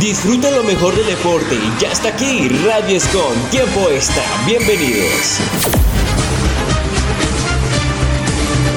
Disfruta lo mejor del deporte y ya está aquí Radio Escon, tiempo extra. Bienvenidos.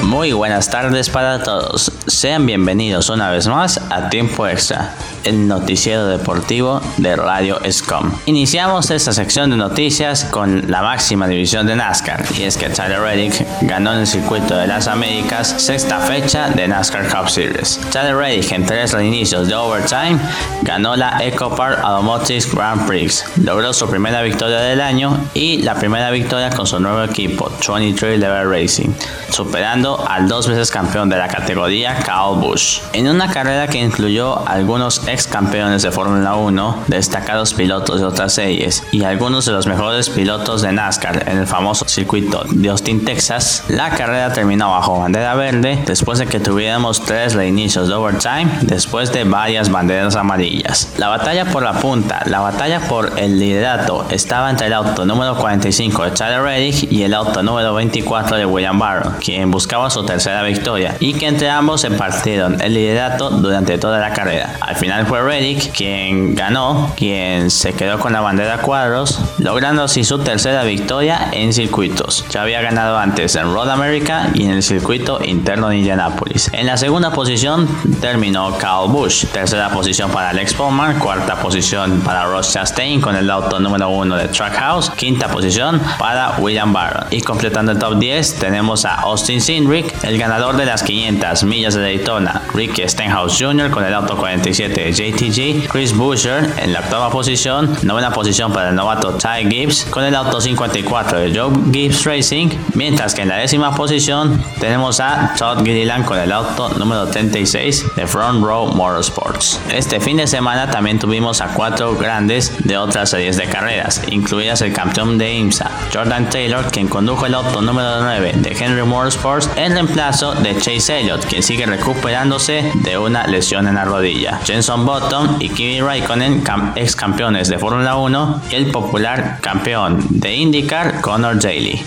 Muy buenas tardes para todos. Sean bienvenidos una vez más a Tiempo Extra, el noticiero deportivo de Radio SCOM. Iniciamos esta sección de noticias con la máxima división de NASCAR, y es que Tyler Reddick ganó en el circuito de las Américas sexta fecha de NASCAR Cup Series. Tyler Reddick en tres reinicios de overtime ganó la EcoPark Automotive Grand Prix, logró su primera victoria del año y la primera victoria con su nuevo equipo, 23 Level Racing, superando al dos veces campeón de la categoría Kyle Busch. En una carrera que incluyó algunos ex campeones de Fórmula 1, destacados pilotos de otras series y algunos de los mejores pilotos de NASCAR en el famoso circuito de Austin, Texas, la carrera terminó bajo bandera verde después de que tuviéramos tres reinicios de overtime después de varias banderas amarillas. La batalla por la punta, la batalla por el liderato estaba entre el auto número 45 de Tyler Reddick y el auto número 24 de William Barrow, quien buscaba su tercera victoria y que entre ambos se partieron el liderato durante toda la carrera. Al final fue Reddick quien ganó, quien se quedó con la bandera cuadros, logrando así su tercera victoria en circuitos. Ya había ganado antes en Road America y en el circuito interno de Indianapolis. En la segunda posición terminó Kyle Busch, tercera posición para Alex Bowman, cuarta posición para Ross Chastain con el auto número uno de Trackhouse, quinta posición para William Barron. Y completando el top 10 tenemos a Austin Sindrick, el ganador de las 500 millas de Daytona, Ricky Stenhouse Jr. con el auto 47 JTG, Chris Buescher en la octava posición, novena posición para el novato Ty Gibbs con el auto 54 de Joe Gibbs Racing, mientras que en la décima posición tenemos a Todd Gilliland con el auto número 36 de Front Row Motorsports. Este fin de semana también tuvimos a cuatro grandes de otras series de carreras, incluidas el campeón de IMSA, Jordan Taylor, quien condujo el auto número 9 de Henry Motorsports en reemplazo de Chase Elliott, quien sigue recuperándose de una lesión en la rodilla. Jenson Button y Kimi Raikkonen, ex campeones de Fórmula 1, y el popular campeón de IndyCar, Connor Daly.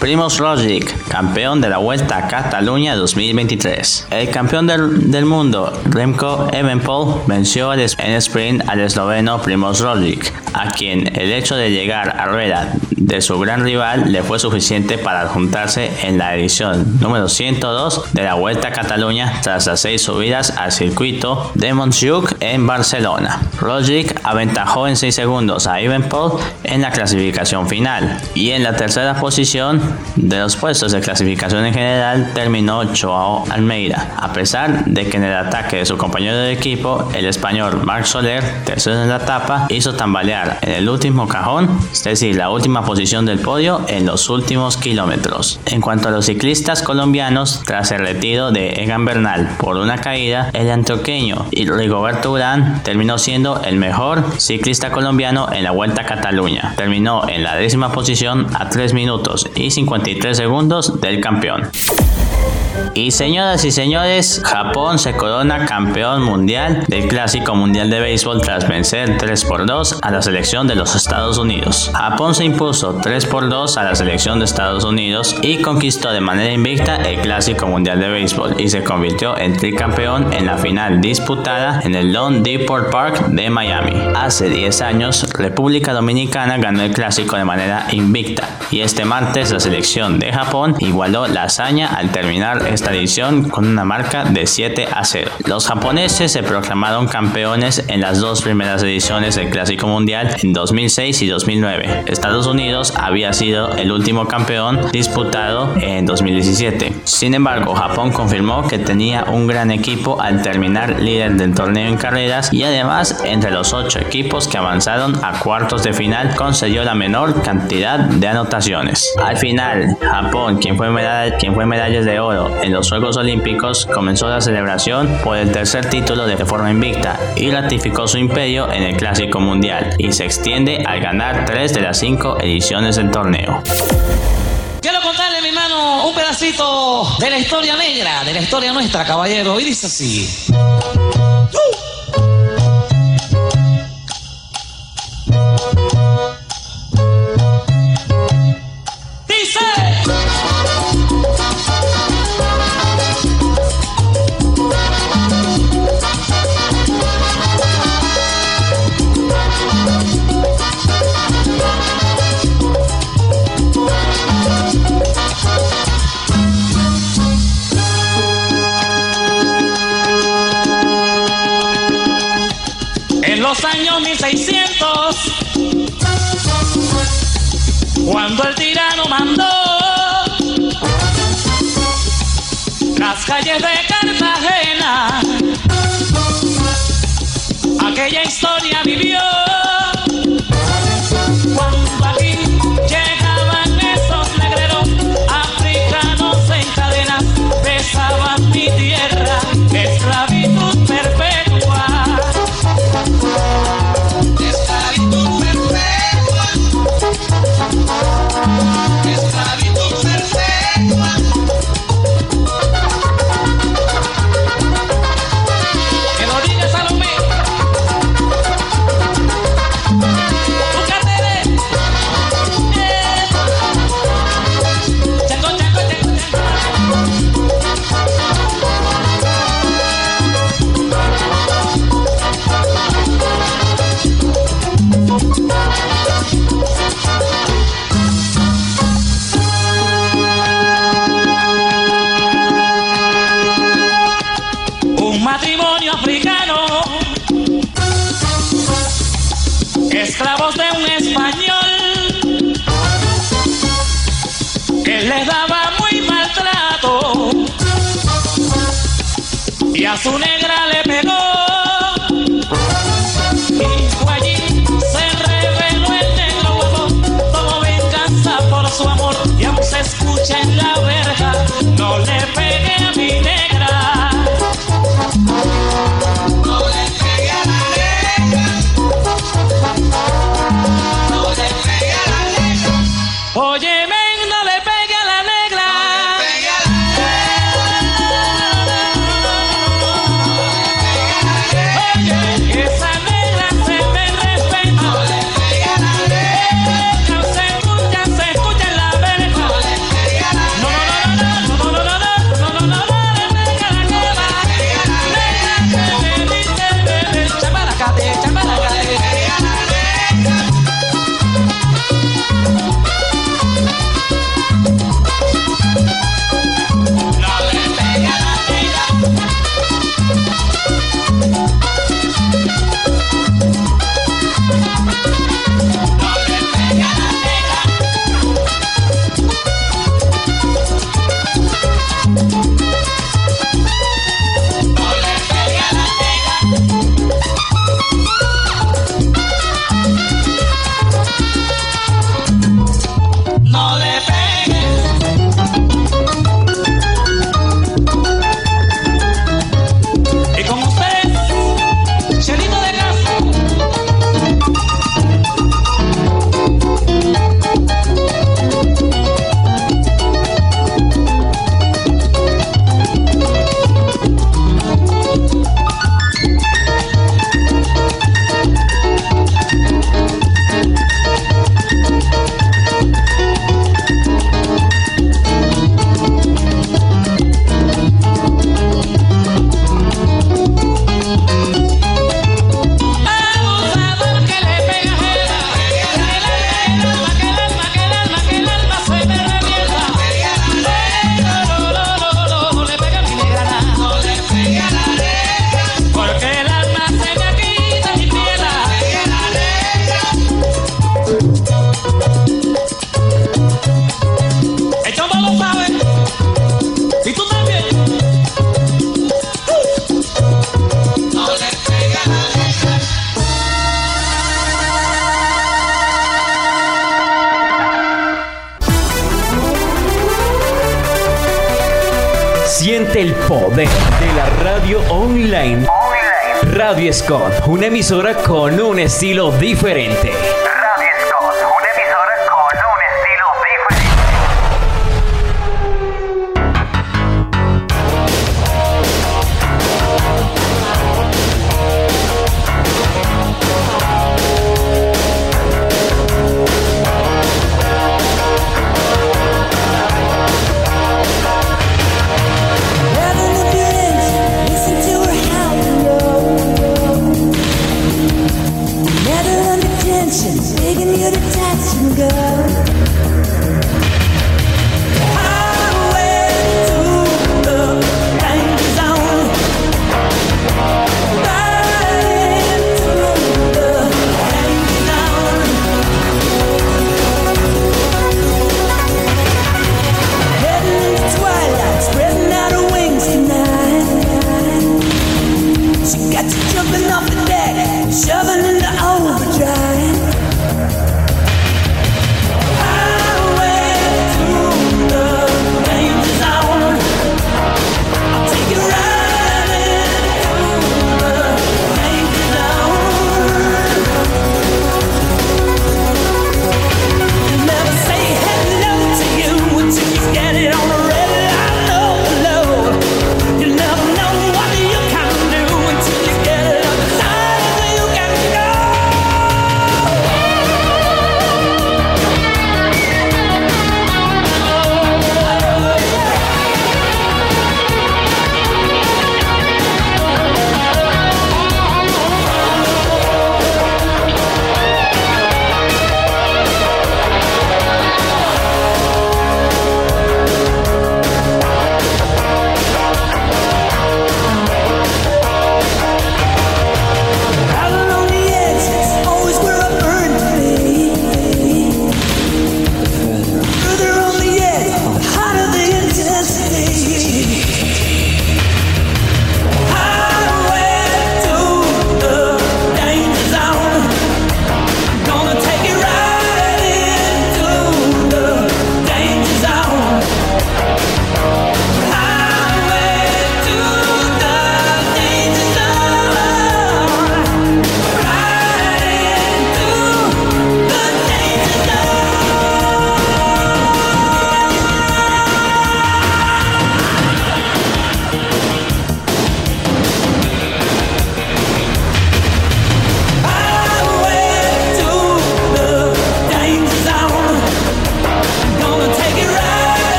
Primoz Roglic, campeón de la Vuelta a Cataluña 2023. El campeón del, mundo, Remco Evenepoel, venció en sprint al esloveno Primoz Roglic, a quien el hecho de llegar a rueda de su gran rival le fue suficiente para juntarse en la edición número 102 de la Vuelta a Cataluña tras las seis subidas al circuito de Montjuic en Barcelona. Roglic aventajó en 6 segundos a Evenepoel en la clasificación final y en la tercera posición de los puestos de clasificación en general terminó Joao Almeida, a pesar de que en el ataque de su compañero de equipo, el español Marc Soler, tercero en la etapa, hizo tambalear en el último cajón, es decir, la última posición del podio en los últimos kilómetros. En cuanto a los ciclistas colombianos, tras el retiro de Egan Bernal por una caída, el antioqueño y Rigoberto Urán terminó siendo el mejor ciclista colombiano en la Vuelta a Cataluña. Terminó en la décima posición a 3 minutos y 53 segundos del campeón. Y señoras y señores, Japón se corona campeón mundial del Clásico Mundial de Béisbol tras vencer 3 por 2 a la selección de los Estados Unidos. Japón se impuso 3 por 2 a la selección de Estados Unidos y conquistó de manera invicta el Clásico Mundial de Béisbol y se convirtió en tricampeón en la final disputada en el Lone Depot Park de Miami. Hace 10 años, República Dominicana ganó el clásico de manera invicta y este martes la selección de Japón igualó la hazaña al terminar esta edición con una marca de 7 a 0. Los japoneses se proclamaron campeones en las dos primeras ediciones del Clásico Mundial en 2006 y 2009. Estados Unidos había sido el último campeón disputado en 2017. Sin embargo, Japón confirmó que tenía un gran equipo al terminar líder del torneo en carreras y además entre los 8 equipos que avanzaron a cuartos de final concedió la menor cantidad de anotaciones. Al final, Japón, quien fue, medalla, quien fue medallas de oro en los Juegos Olímpicos, comenzó la celebración por el tercer título de forma invicta y ratificó su imperio en el Clásico Mundial y se extiende al ganar tres de las cinco ediciones del torneo. Quiero contarle, mi hermano, un pedacito de la historia negra, de la historia nuestra, caballero, y dice así. calles de Cartagena, aquella historia vivió. a su negra le pegó. Radio Scott, una emisora con un estilo diferente.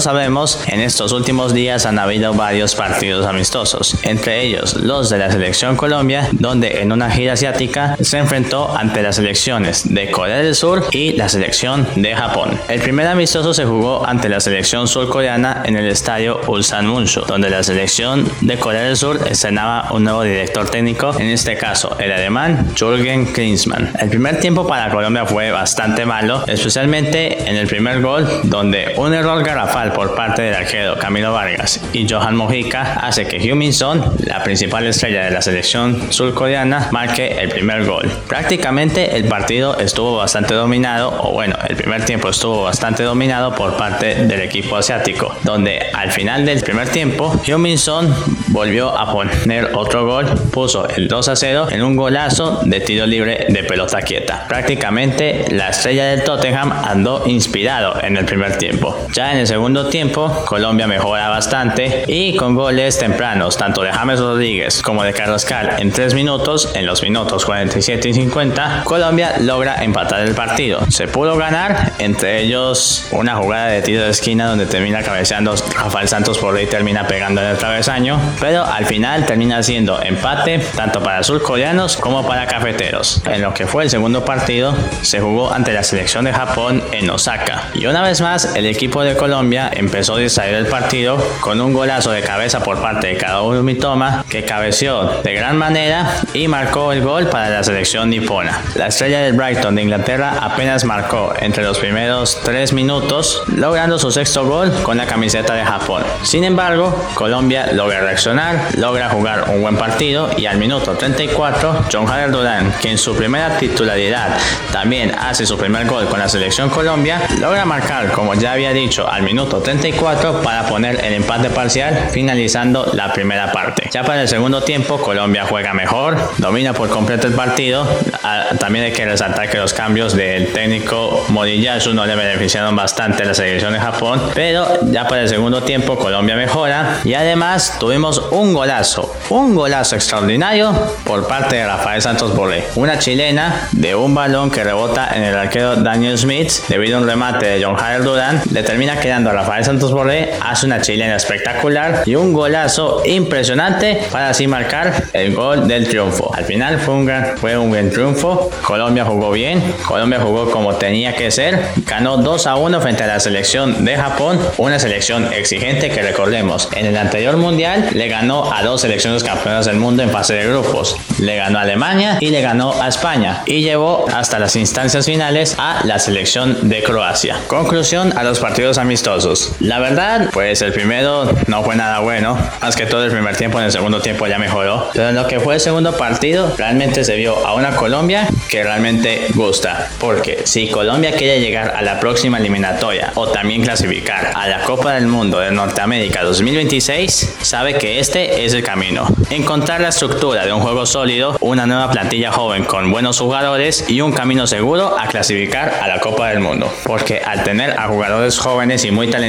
Sabemos, en estos últimos días han habido varios partidos amistosos, entre ellos los de la selección Colombia, donde en una gira asiática se enfrentó ante las selecciones de Corea del Sur y la selección de Japón. El primer amistoso se jugó ante la selección surcoreana en el estadio Ulsan Munshu, donde la selección de Corea del Sur estrenaba un nuevo director técnico, en este caso el alemán Jürgen Klinsmann. El primer tiempo para Colombia fue bastante malo, especialmente en el primer gol, donde un error garrafal por parte del arquero Camilo Vargas y Johan Mojica hace que Heung-Min Son, la principal estrella de la selección surcoreana, marque el primer gol. Prácticamente el partido estuvo bastante dominado, o bueno, el primer tiempo estuvo bastante dominado por parte del equipo asiático, donde al final del primer tiempo Heung-Min Son volvió a poner otro gol, puso el 2 a 0 en un golazo de tiro libre de pelota quieta. Prácticamente la estrella del Tottenham andó inspirado en el primer tiempo. Ya en el segundo tiempo, Colombia mejora bastante y con goles tempranos, tanto de James Rodríguez como de Carlos Cal en 3 minutos, en los minutos 47 y 50, Colombia logra empatar el partido. Se pudo ganar, entre ellos una jugada de tiro de esquina donde termina cabeceando Rafael Santos por ahí termina pegando en el travesaño, pero al final termina siendo empate tanto para surcoreanos como para cafeteros. En lo que fue el segundo partido, se jugó ante la selección de Japón en Osaka. Y una vez más, el equipo de Colombia empezó a distraer el partido con un golazo de cabeza por parte de Kaoru Mitoma que cabeció de gran manera y marcó el gol para la selección nipona. La estrella del Brighton de Inglaterra apenas marcó entre los primeros tres minutos, logrando su sexto gol con la camiseta de Japón. Sin embargo, Colombia logra reaccionar, logra jugar un buen partido y al minuto 34, John Jader Durán, que en su primera titularidad también hace su primer gol con la selección Colombia, logra marcar, como ya había dicho, al minuto minuto 34 para poner el empate parcial, finalizando la primera parte. Ya para el segundo tiempo, Colombia juega mejor, domina por completo el partido. Ah, también hay que resaltar que los cambios del técnico Moriyasu no le beneficiaron bastante a la selección de Japón, pero ya para el segundo tiempo Colombia mejora y además tuvimos un golazo, un golazo extraordinario por parte de Rafael Santos Borré, una chilena de un balón que rebota en el arquero Daniel Smith debido a un remate de John Jair Durán, le termina quedando a Rafael Santos Borré, hace una chilena espectacular y un golazo impresionante para así marcar el gol del triunfo. Al final fue un, gran, fue un buen triunfo, Colombia jugó bien, Colombia jugó como tenía que ser, ganó 2 a 1 frente a la selección de Japón, una selección exigente que recordemos, en el anterior mundial le ganó a dos selecciones campeonas del mundo en fase de grupos, le ganó a Alemania y le ganó a España y llevó hasta las instancias finales a la selección de Croacia. Conclusión a los partidos amistosos. La verdad, pues el primero no fue nada bueno, más que todo el primer tiempo, en el segundo tiempo ya mejoró, pero en lo que fue el segundo partido realmente se vio a una Colombia que realmente gusta, porque si Colombia quiere llegar a la próxima eliminatoria o también clasificar a la Copa del Mundo de Norteamérica 2026, sabe que este es el camino. Encontrar la estructura de un juego sólido, una nueva plantilla joven con buenos jugadores y un camino seguro a clasificar a la Copa del Mundo. Porque al tener a jugadores jóvenes y muy talentosos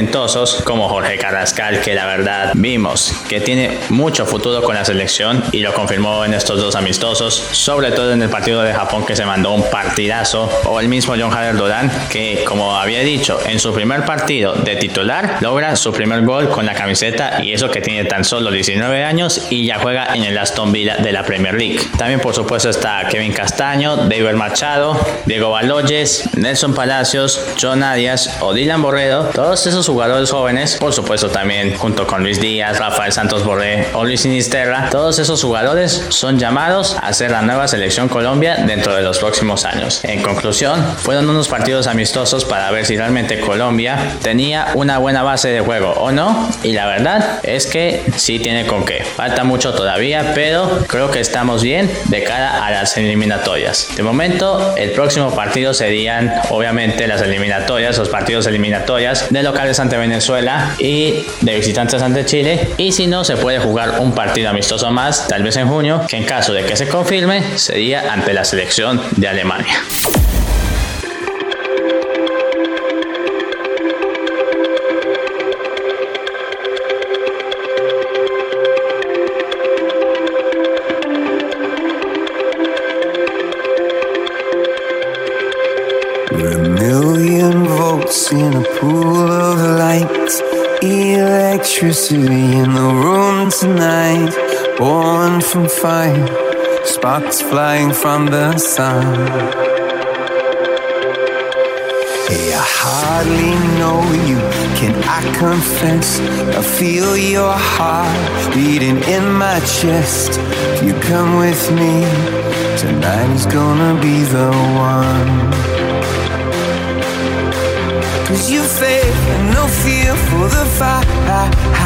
como Jorge Carrascal, que la verdad vimos que tiene mucho futuro con la selección y lo confirmó en estos dos amistosos, sobre todo en el partido de Japón que se mandó un partidazo, o el mismo John Jader Durán, que como había dicho, en su primer partido de titular logra su primer gol con la camiseta y eso que tiene tan solo 19 años y ya juega en el Aston Villa de la Premier League. También por supuesto está Kevin Castaño, David Machado, Diego Baloyes, Nelson Palacios, John Arias o Dylan Borredo, todos esos jugadores jóvenes, por supuesto también junto con Luis Díaz, Rafael Santos Borré o Luis Sinisterra, todos esos jugadores son llamados a ser la nueva selección Colombia dentro de los próximos años. En conclusión, fueron unos partidos amistosos para ver si realmente Colombia tenía una buena base de juego o no, y la verdad es que sí tiene con qué. Falta mucho todavía, pero creo que estamos bien de cara a las eliminatorias. De momento, el próximo partido serían obviamente las eliminatorias, los partidos eliminatorias de locales ante Venezuela y de visitantes ante Chile. Y si no, se puede jugar un partido amistoso más, tal vez en junio, que en caso de que se confirme, sería ante la selección de Alemania. Electricity in the room tonight. Born from fire, sparks flying from the sun. Hey, I hardly know you, can I confess? I feel your heart beating in my chest. If you come with me, tonight is gonna be the one. Cause you faith and no fear for the fight.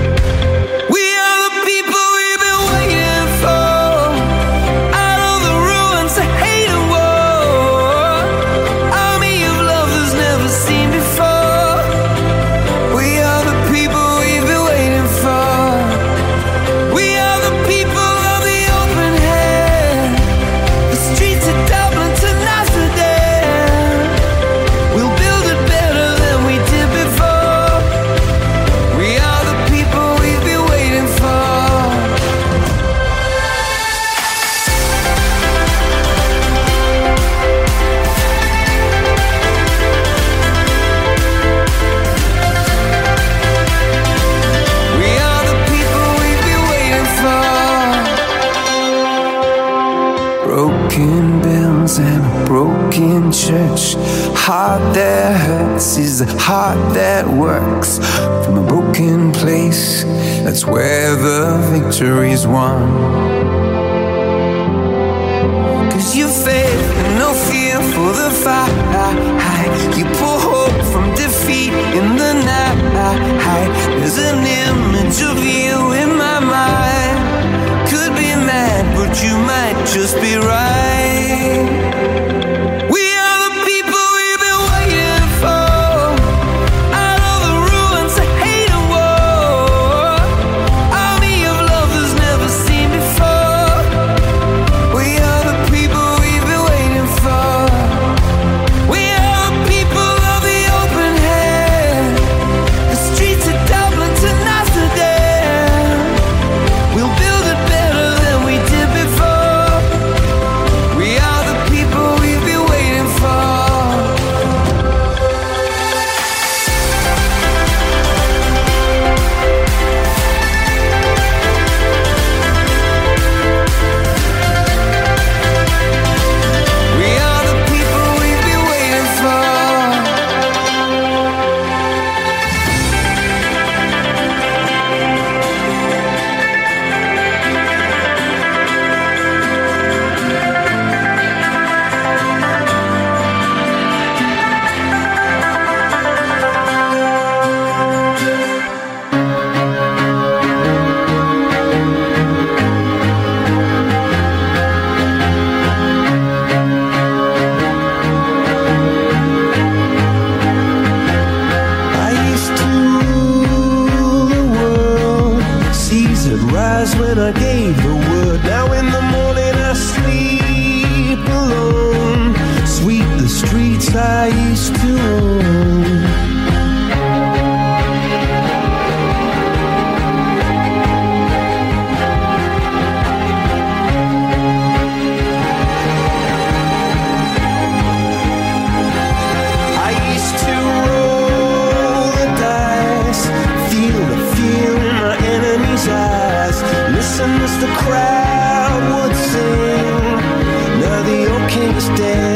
this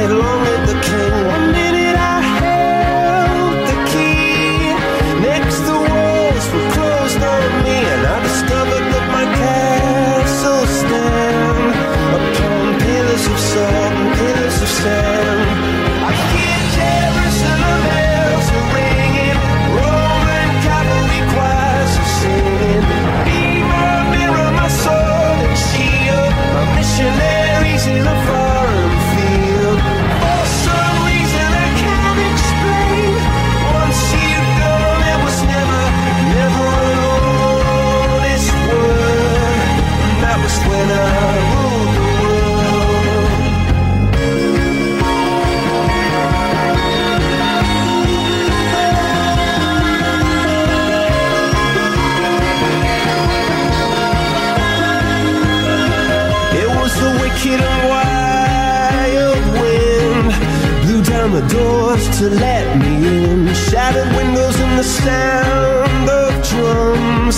to let me in. Shattered windows and the sound of drums.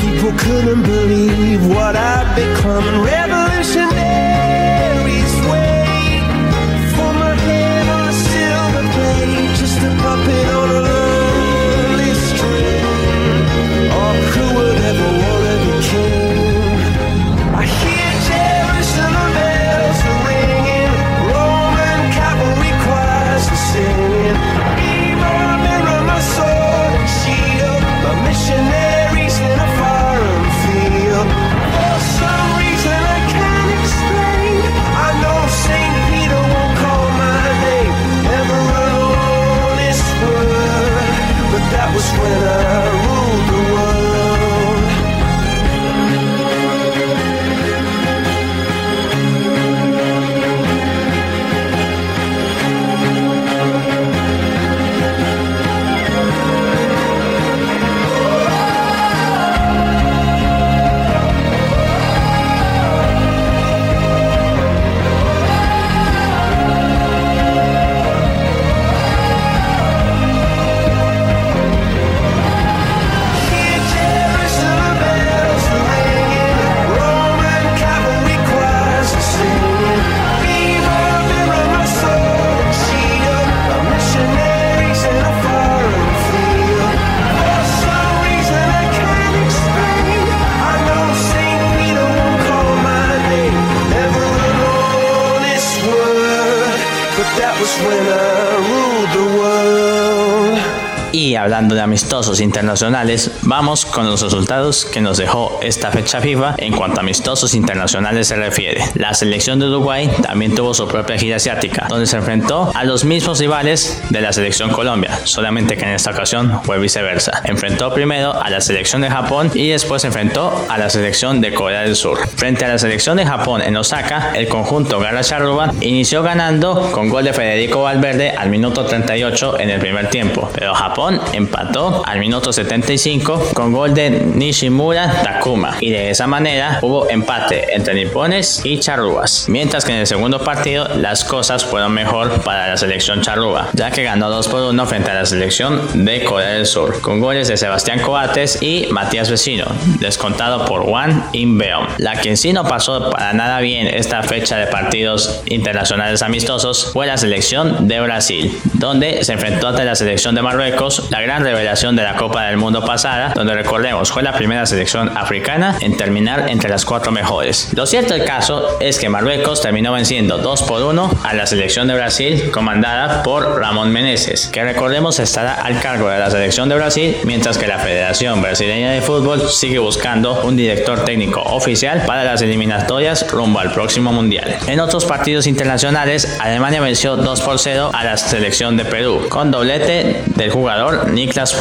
People couldn't believe what I'd become. And the amistosos internacionales, vamos con los resultados que nos dejó esta fecha FIFA en cuanto a amistosos internacionales se refiere. La selección de Uruguay también tuvo su propia gira asiática, donde se enfrentó a los mismos rivales de la selección Colombia, solamente que en esta ocasión fue viceversa. Enfrentó primero a la selección de Japón y después enfrentó a la selección de Corea del Sur. Frente a la selección de Japón en Osaka, el conjunto Gara Charruba inició ganando con gol de Federico Valverde al minuto 38 en el primer tiempo, pero Japón empató al minuto 75 con gol de Nishimura Takuma y de esa manera hubo empate entre nipones y charrúas. Mientras que en el segundo partido las cosas fueron mejor para la selección charrúa, ya que ganó 2 por 1 frente a la selección de Corea del Sur, con goles de Sebastián Coates y Matías Vecino, descontado por Juan Inbeom. La quien sí no pasó para nada bien esta fecha de partidos internacionales amistosos fue la selección de Brasil, donde se enfrentó ante la selección de Marruecos la gran revelación de la Copa del Mundo pasada, donde recordemos fue la primera selección africana en terminar entre las cuatro mejores. Lo cierto del caso es que Marruecos terminó venciendo 2 por 1 a la selección de Brasil comandada por Ramón Meneses, que recordemos estará al cargo de la selección de Brasil, mientras que la Federación Brasileña de Fútbol sigue buscando un director técnico oficial para las eliminatorias rumbo al próximo Mundial. En otros partidos internacionales, Alemania venció 2 por 0 a la selección de Perú, con doblete del jugador Niklas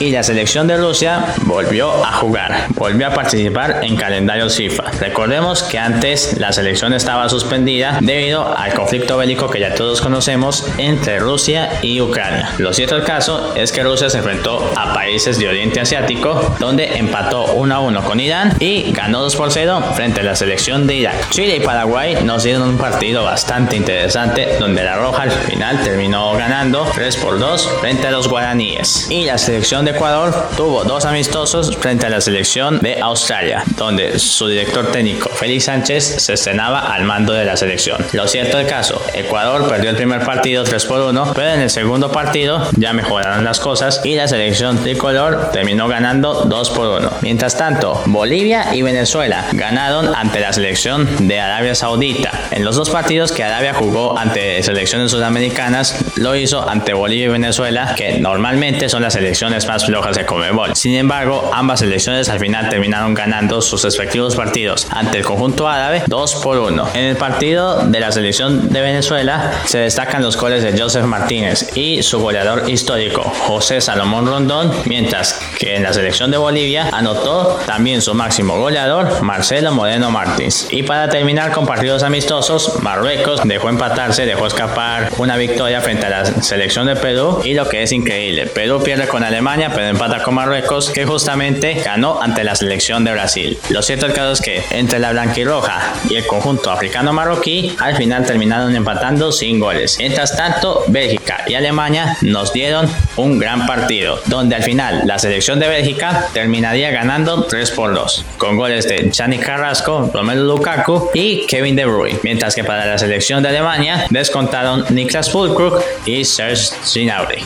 Y la selección de Rusia volvió a jugar, volvió a participar en calendarios FIFA. Recordemos que antes la selección estaba suspendida debido al conflicto bélico que ya todos conocemos entre Rusia y Ucrania. Lo cierto del caso es que Rusia se enfrentó a países de Oriente Asiático donde empató 1 a 1 con Irán y ganó 2 por 0 frente a la selección de Irak. Chile y Paraguay nos dieron un partido bastante interesante donde la Roja al final terminó ganando 3 por 2 frente a los Guaraníes la selección de Ecuador tuvo dos amistosos frente a la selección de Australia, donde su director técnico Félix Sánchez se estrenaba al mando de la selección. Lo cierto del caso, Ecuador perdió el primer partido 3 por 1, pero en el segundo partido ya mejoraron las cosas y la selección tricolor terminó ganando 2 por 1. Mientras tanto, Bolivia y Venezuela ganaron ante la selección de Arabia Saudita. En los dos partidos que Arabia jugó ante selecciones sudamericanas, lo hizo ante Bolivia y Venezuela, que normalmente son las selecciones más flojas de Comebol. Sin embargo, ambas selecciones al final terminaron ganando sus respectivos partidos ante el conjunto árabe 2 por 1. En el partido de la selección de Venezuela se destacan los goles de Joseph Martínez y su goleador histórico José Salomón Rondón, mientras que en la selección de Bolivia anotó también su máximo goleador Marcelo Moreno Martins. Y para terminar con partidos amistosos, Marruecos dejó empatarse, dejó escapar una victoria frente a la selección de Perú y lo que es increíble Perú pierde con Alemania, pero empata con Marruecos, que justamente ganó ante la selección de Brasil. Lo cierto del caso es que entre la blanquirroja y el conjunto africano marroquí, al final terminaron empatando sin goles. Mientras tanto, Bélgica y Alemania nos dieron un gran partido, donde al final la selección de Bélgica terminaría ganando 3 por 2, con goles de Gianni Carrasco, Romelu Lukaku y Kevin De Bruyne. Mientras que para la selección de Alemania descontaron Niklas Fulkrug y Serge Gnabry.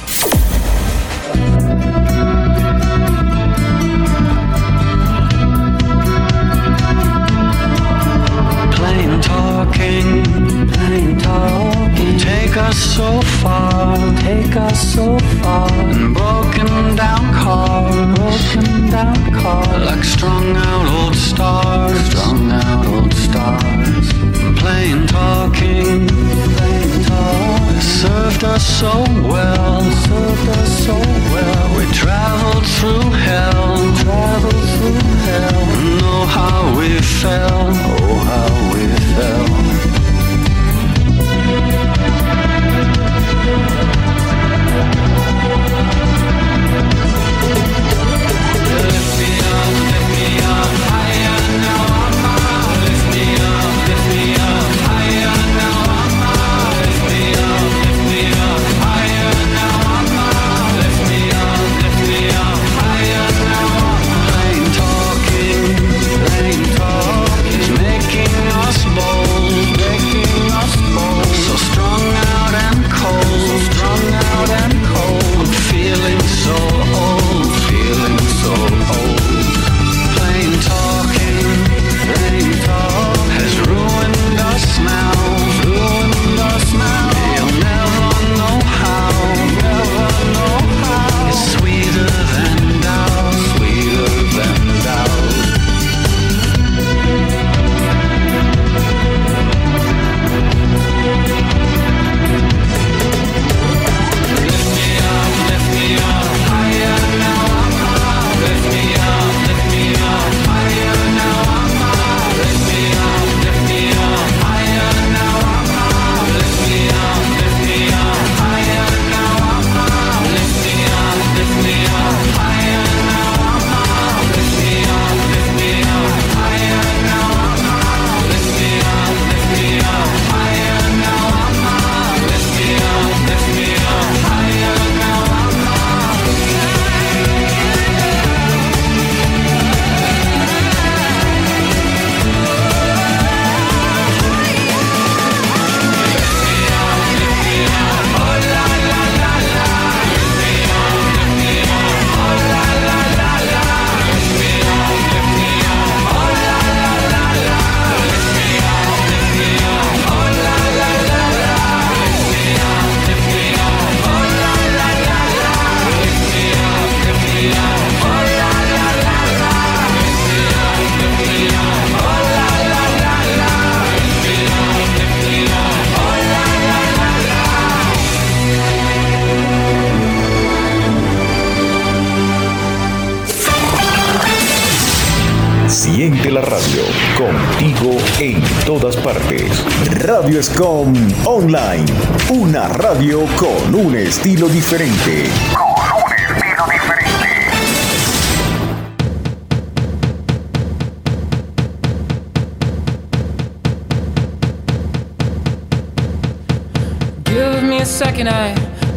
So far, take us so far. Broken down cars, broken down cars, like strung out old stars, strung out old stars. Plain talking, plain talk. Served us so well, served us so well. We traveled through hell, traveled through hell. Know how we fell, oh how we fell. Radio Escom Online, una radio con un estilo diferente. Con un estilo diferente. Give me a second, I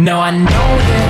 No, I know that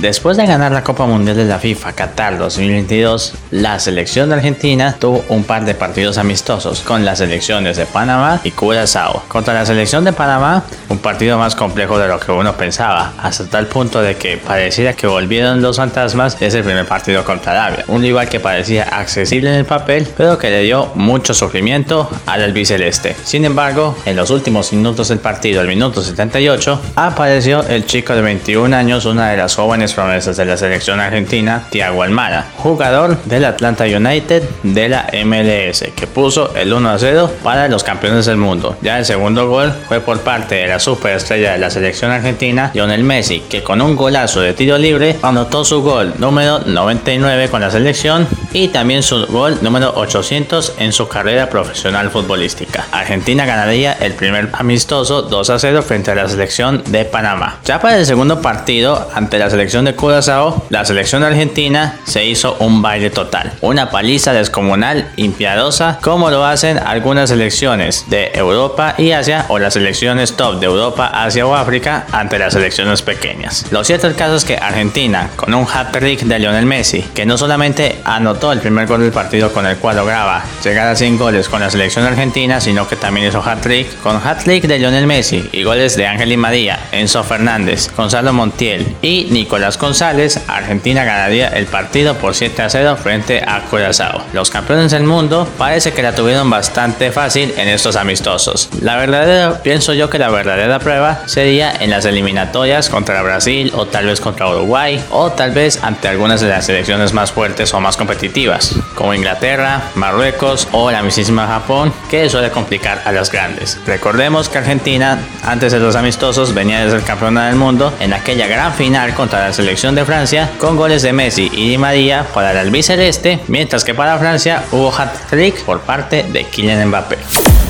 Después de ganar la Copa Mundial de la FIFA Qatar 2022, la selección de Argentina tuvo un par de partidos amistosos con las selecciones de Panamá y Curazao. Contra la selección de Panamá, un partido más complejo de lo que uno pensaba, hasta tal punto de que pareciera que volvieron los fantasmas ese primer partido contra Arabia. Un rival que parecía accesible en el papel, pero que le dio mucho sufrimiento al albiceleste. Sin embargo, en los últimos minutos del partido, al minuto 78, apareció el chico de 21 años, una de las jóvenes promesas de la selección argentina, Thiago Almada, jugador del Atlanta United de la MLS, que puso el 1 a 0 para los campeones del mundo. Ya el segundo gol fue por parte de la superestrella de la selección argentina, Lionel Messi, que con un golazo de tiro libre anotó su gol número 99 con la selección y también su gol número 800 en su carrera profesional futbolística. Argentina ganaría el primer amistoso 2 a 0 frente a la selección de Panamá. Ya para el segundo partido ante la selección de Curazao, la selección argentina se hizo un baile total, una paliza descomunal, impiadosa, como lo hacen algunas selecciones de Europa y Asia o las selecciones top de Europa, Asia o África ante las selecciones pequeñas. Lo cierto del caso es que Argentina, con un hat-trick de Lionel Messi, que no solamente anotó el primer gol del partido con el cual lograba llegar a 100 goles con la selección argentina, sino que también hizo hat-trick con hat-trick de Lionel Messi y goles de Ángel María, Enzo Fernández, Gonzalo Montiel y Nicolás González, Argentina ganaría el partido por 7 a 0 frente a Curazao. Los campeones del mundo parece que la tuvieron bastante fácil en estos amistosos. La verdadera, pienso yo que la verdadera prueba sería en las eliminatorias contra Brasil o tal vez contra Uruguay o tal vez ante algunas de las selecciones más fuertes o más competitivas, como Inglaterra, Marruecos o la mismísima Japón, que suele complicar a las grandes. Recordemos que Argentina, antes de los amistosos, venía de ser campeona del mundo en aquella gran final contra la selección de Francia con goles de Messi y Di María para el albiceleste, mientras que para Francia hubo hat-trick por parte de Kylian Mbappé.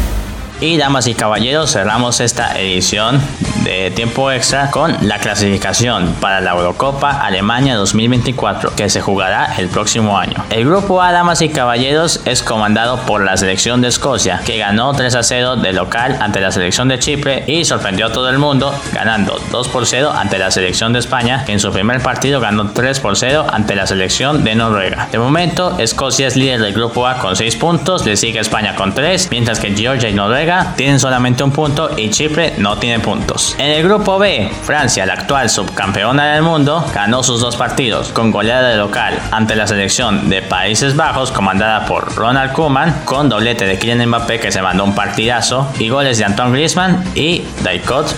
Y damas y caballeros, cerramos esta edición de tiempo extra con la clasificación para la Eurocopa Alemania 2024 que se jugará el próximo año. El grupo A, damas y caballeros, es comandado por la selección de Escocia que ganó 3 a 0 de local ante la selección de Chipre y sorprendió a todo el mundo ganando 2 por 0 ante la selección de España que en su primer partido ganó 3 por 0 ante la selección de Noruega. De momento, Escocia es líder del grupo A con 6 puntos, le sigue España con 3, mientras que Georgia y Noruega tienen solamente un punto y Chipre no tiene puntos. En el grupo B, Francia, la actual subcampeona del mundo, ganó sus dos partidos con goleada de local ante la selección de Países Bajos comandada por Ronald Koeman con doblete de Kylian Mbappé que se mandó un partidazo y goles de Antoine Griezmann y Daikot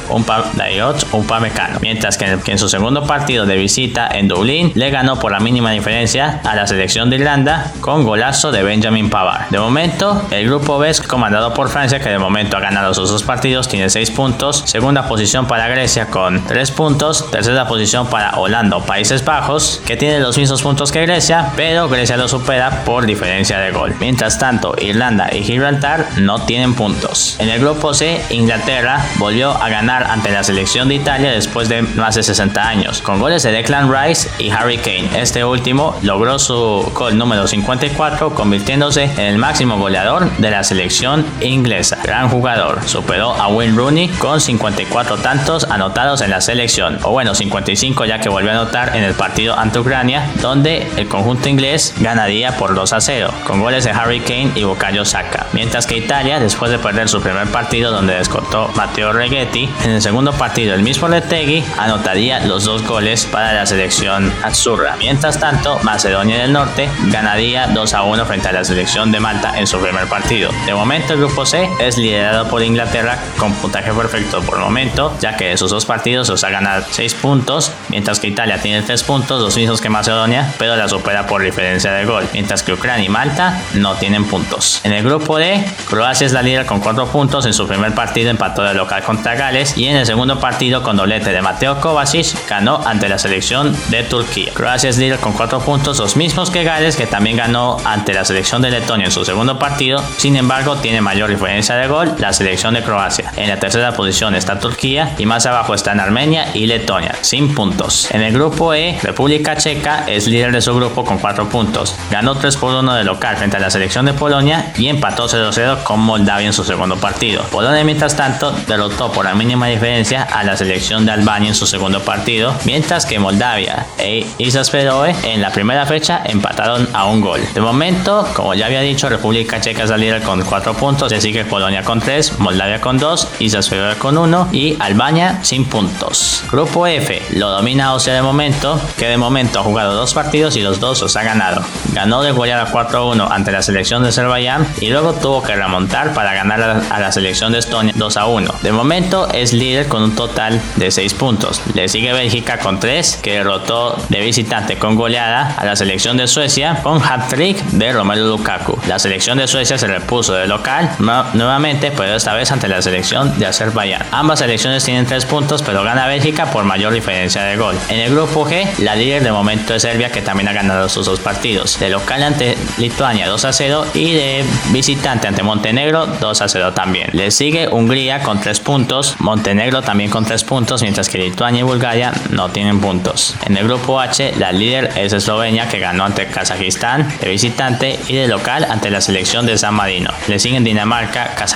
Upamecano. Mientras que en, su segundo partido de visita en Dublín le ganó por la mínima diferencia a la selección de Irlanda con golazo de Benjamin Pavard. De momento, el grupo B es comandado por Francia que de momento ha ganado sus dos partidos, tiene 6 puntos. Segunda posición para Grecia con 3 puntos. Tercera posición para Holanda Países Bajos, que tiene los mismos puntos que Grecia, pero Grecia lo supera por diferencia de gol. Mientras tanto, Irlanda y Gibraltar no tienen puntos. En el grupo C, Inglaterra volvió a ganar ante la selección de Italia después de más de 60 años, con goles de Declan Rice y Harry Kane. Este último logró su gol número 54, convirtiéndose en el máximo goleador de la selección inglesa gran jugador. Superó a Wayne Rooney con 54 tantos anotados en la selección, o bueno, 55 ya que volvió a anotar en el partido ante Ucrania, donde el conjunto inglés ganaría por 2 a 0, con goles de Harry Kane y Bukayo Saka. Mientras que Italia, después de perder su primer partido donde descontó Matteo Reggetti, en el segundo partido el mismo Letegui anotaría los dos goles para la selección azzurra. Mientras tanto, Macedonia del Norte ganaría 2 a 1 frente a la selección de Malta en su primer partido. De momento el grupo C es liderado por Inglaterra con puntaje perfecto por el momento, ya que de sus dos partidos los ha ganado 6 puntos, mientras que Italia tiene 3 puntos, los mismos que Macedonia, pero la supera por diferencia de gol, mientras que Ucrania y Malta no tienen puntos. En el grupo D, Croacia es la líder con 4 puntos, en su primer partido empató de local contra Gales y en el segundo partido con doblete de Mateo Kovacic ganó ante la selección de Turquía. Croacia es líder con 4 puntos, los mismos que Gales, que también ganó ante la selección de Letonia en su segundo partido, sin embargo tiene mayor diferencia de gol la selección de Croacia. En la tercera posición está Turquía y más abajo están Armenia y Letonia, sin puntos. En el grupo E, República Checa es líder de su grupo con 4 puntos. Ganó 3 por 1 de local frente a la selección de Polonia y empató 0-0 con Moldavia en su segundo partido. Polonia, mientras tanto, derrotó por la mínima diferencia a la selección de Albania en su segundo partido, mientras que Moldavia e Islas Feroe en la primera fecha empataron a un gol. De momento, como ya había dicho, República Checa es la líder con 4 puntos, así que Polonia Estonia con 3, Moldavia con 2, Islas Feroe con 1 y Albania sin puntos. Grupo F lo domina Austria de momento, que de momento ha jugado dos partidos y los dos los ha ganado. Ganó de goleada 4-1 ante la selección de Azerbaiyán y luego tuvo que remontar para ganar a la selección de Estonia 2-1. De momento es líder con un total de 6 puntos. Le sigue Bélgica con 3, que derrotó de visitante con goleada a la selección de Suecia con hat-trick de Romelu Lukaku. La selección de Suecia se repuso de local nuevamente, pero esta vez ante la selección de Azerbaiyán. Ambas selecciones tienen 3 puntos, pero gana Bélgica por mayor diferencia de gol. En el grupo G, la líder de momento es Serbia, que también ha ganado sus dos partidos. De local ante Lituania 2 a 0 y de visitante ante Montenegro 2 a 0 también. Le sigue Hungría con 3 puntos, Montenegro también con 3 puntos, mientras que Lituania y Bulgaria no tienen puntos. En el grupo H, la líder es Eslovenia, que ganó ante Kazajistán de visitante y de local ante la selección de San Marino. Le siguen Dinamarca, Kazajistán,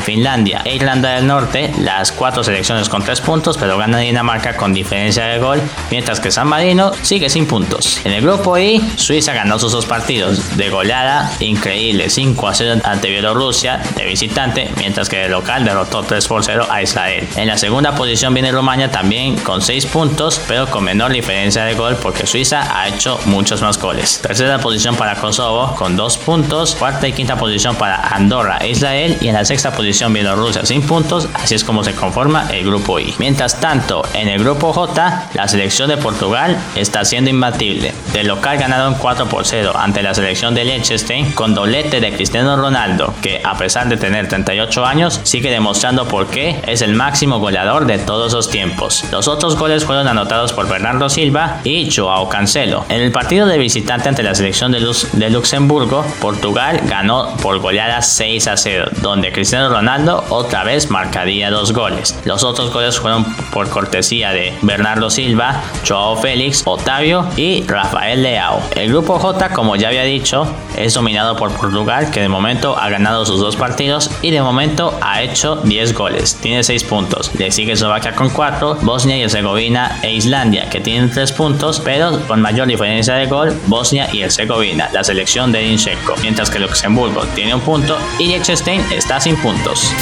Finlandia e Irlanda del Norte, las cuatro selecciones con 3 puntos, pero gana Dinamarca con diferencia de gol, mientras que San Marino sigue sin puntos. En el grupo I, Suiza ganó sus dos partidos de goleada increíble 5 a 0 ante Bielorrusia de visitante, mientras que de local derrotó 3 por 0 a Israel. En la segunda posición viene Rumania también con 6 puntos, pero con menor diferencia de gol porque Suiza ha hecho muchos más goles. Tercera posición para Kosovo con 2 puntos, cuarta y quinta posición para Andorra e Israel y en la sexta posición Bielorrusia sin puntos, así es como se conforma el grupo I. Mientras tanto, en el grupo J, la selección de Portugal está siendo imbatible. De local ganaron 4 por 0 ante la selección de Liechtenstein con doblete de Cristiano Ronaldo, que a pesar de tener 38 años, sigue demostrando por qué es el máximo goleador de todos los tiempos. Los otros goles fueron anotados por Bernardo Silva y Joao Cancelo. En el partido de visitante ante la selección de, de Luxemburgo, Portugal ganó por goleada 6 a 0, donde Cristiano Ronaldo otra vez marcaría dos goles. Los otros goles fueron por cortesía de Bernardo Silva, Joao Félix, Otavio y Rafael Leao. El grupo J, como ya había dicho, es dominado por Portugal, que de momento ha ganado sus dos partidos y de momento ha hecho 10 goles, tiene 6 puntos. Le sigue Eslovaquia con 4, Bosnia y Herzegovina e Islandia, que tienen 3 puntos, pero con mayor diferencia de gol, Bosnia y Herzegovina, la selección de Inchenko, mientras que Luxemburgo tiene un punto y Liechtenstein está sin puntos.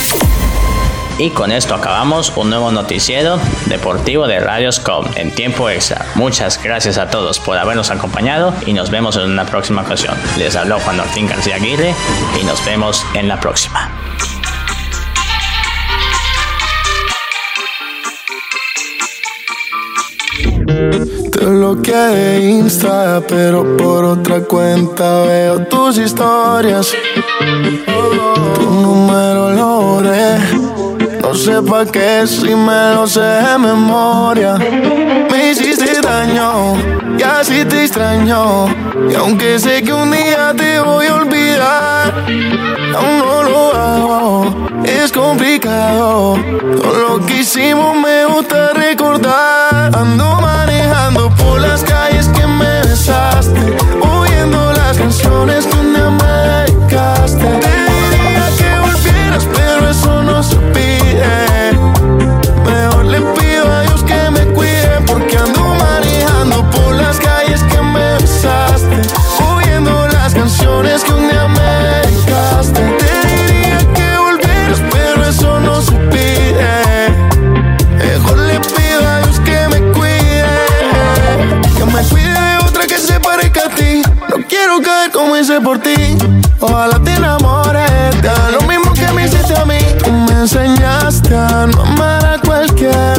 Y con esto acabamos un nuevo noticiero deportivo de Radioscom en tiempo extra. Muchas gracias a todos por habernos acompañado y nos vemos en una próxima ocasión. Les habló Juan Martín García Aguirre y nos vemos en la próxima. Te bloqueé de Insta, pero por otra cuenta veo tus historias. Tu número. No sé pa' qué si me lo sé de memoria. Me hiciste daño y así te extraño. Y aunque sé que un día te voy a olvidar, aún no lo hago. Es complicado. Todo lo que hicimos me gusta recordar. Ando por ti. Ojalá te enamores. Haga lo mismo que me hiciste a mí. Tú me enseñaste a no amar a cualquiera.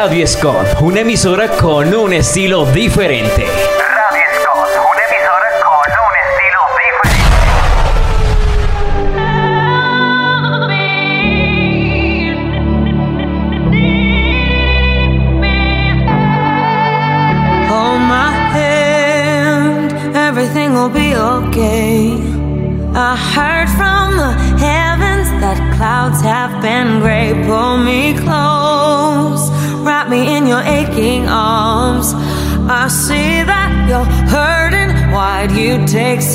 Radio Scott, una emisora con un estilo diferente.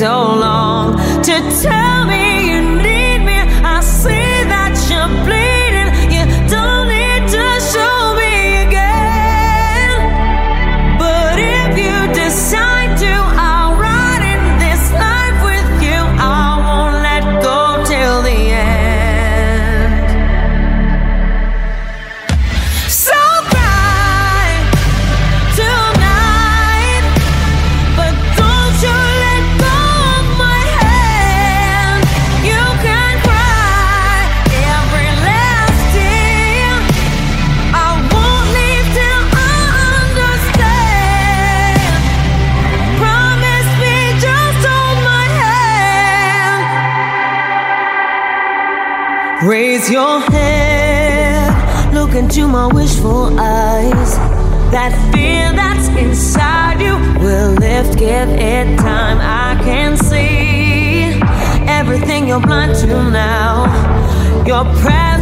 so long to tell till now. Your presence.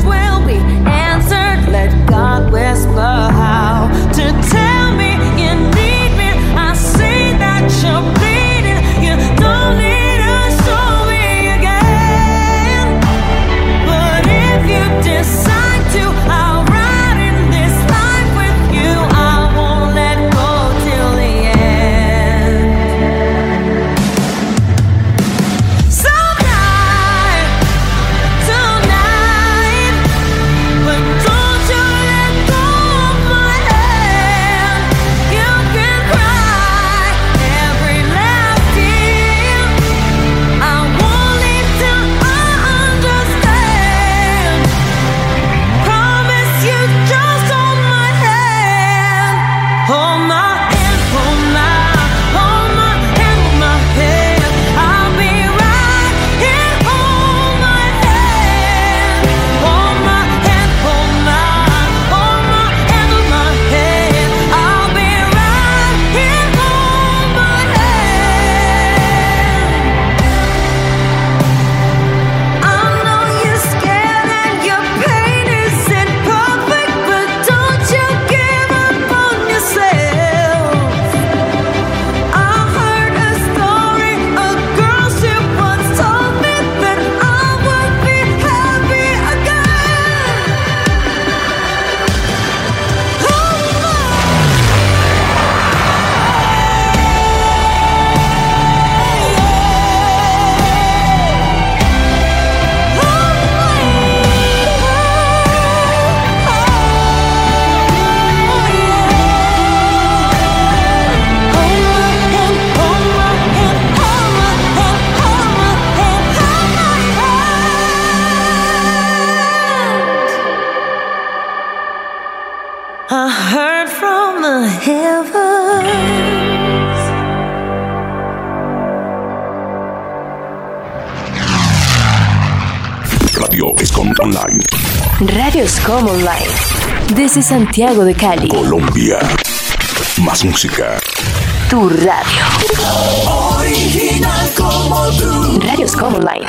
Desde Santiago de Cali. Colombia. Más música. Tu radio. Original como tú. Radios Common Line.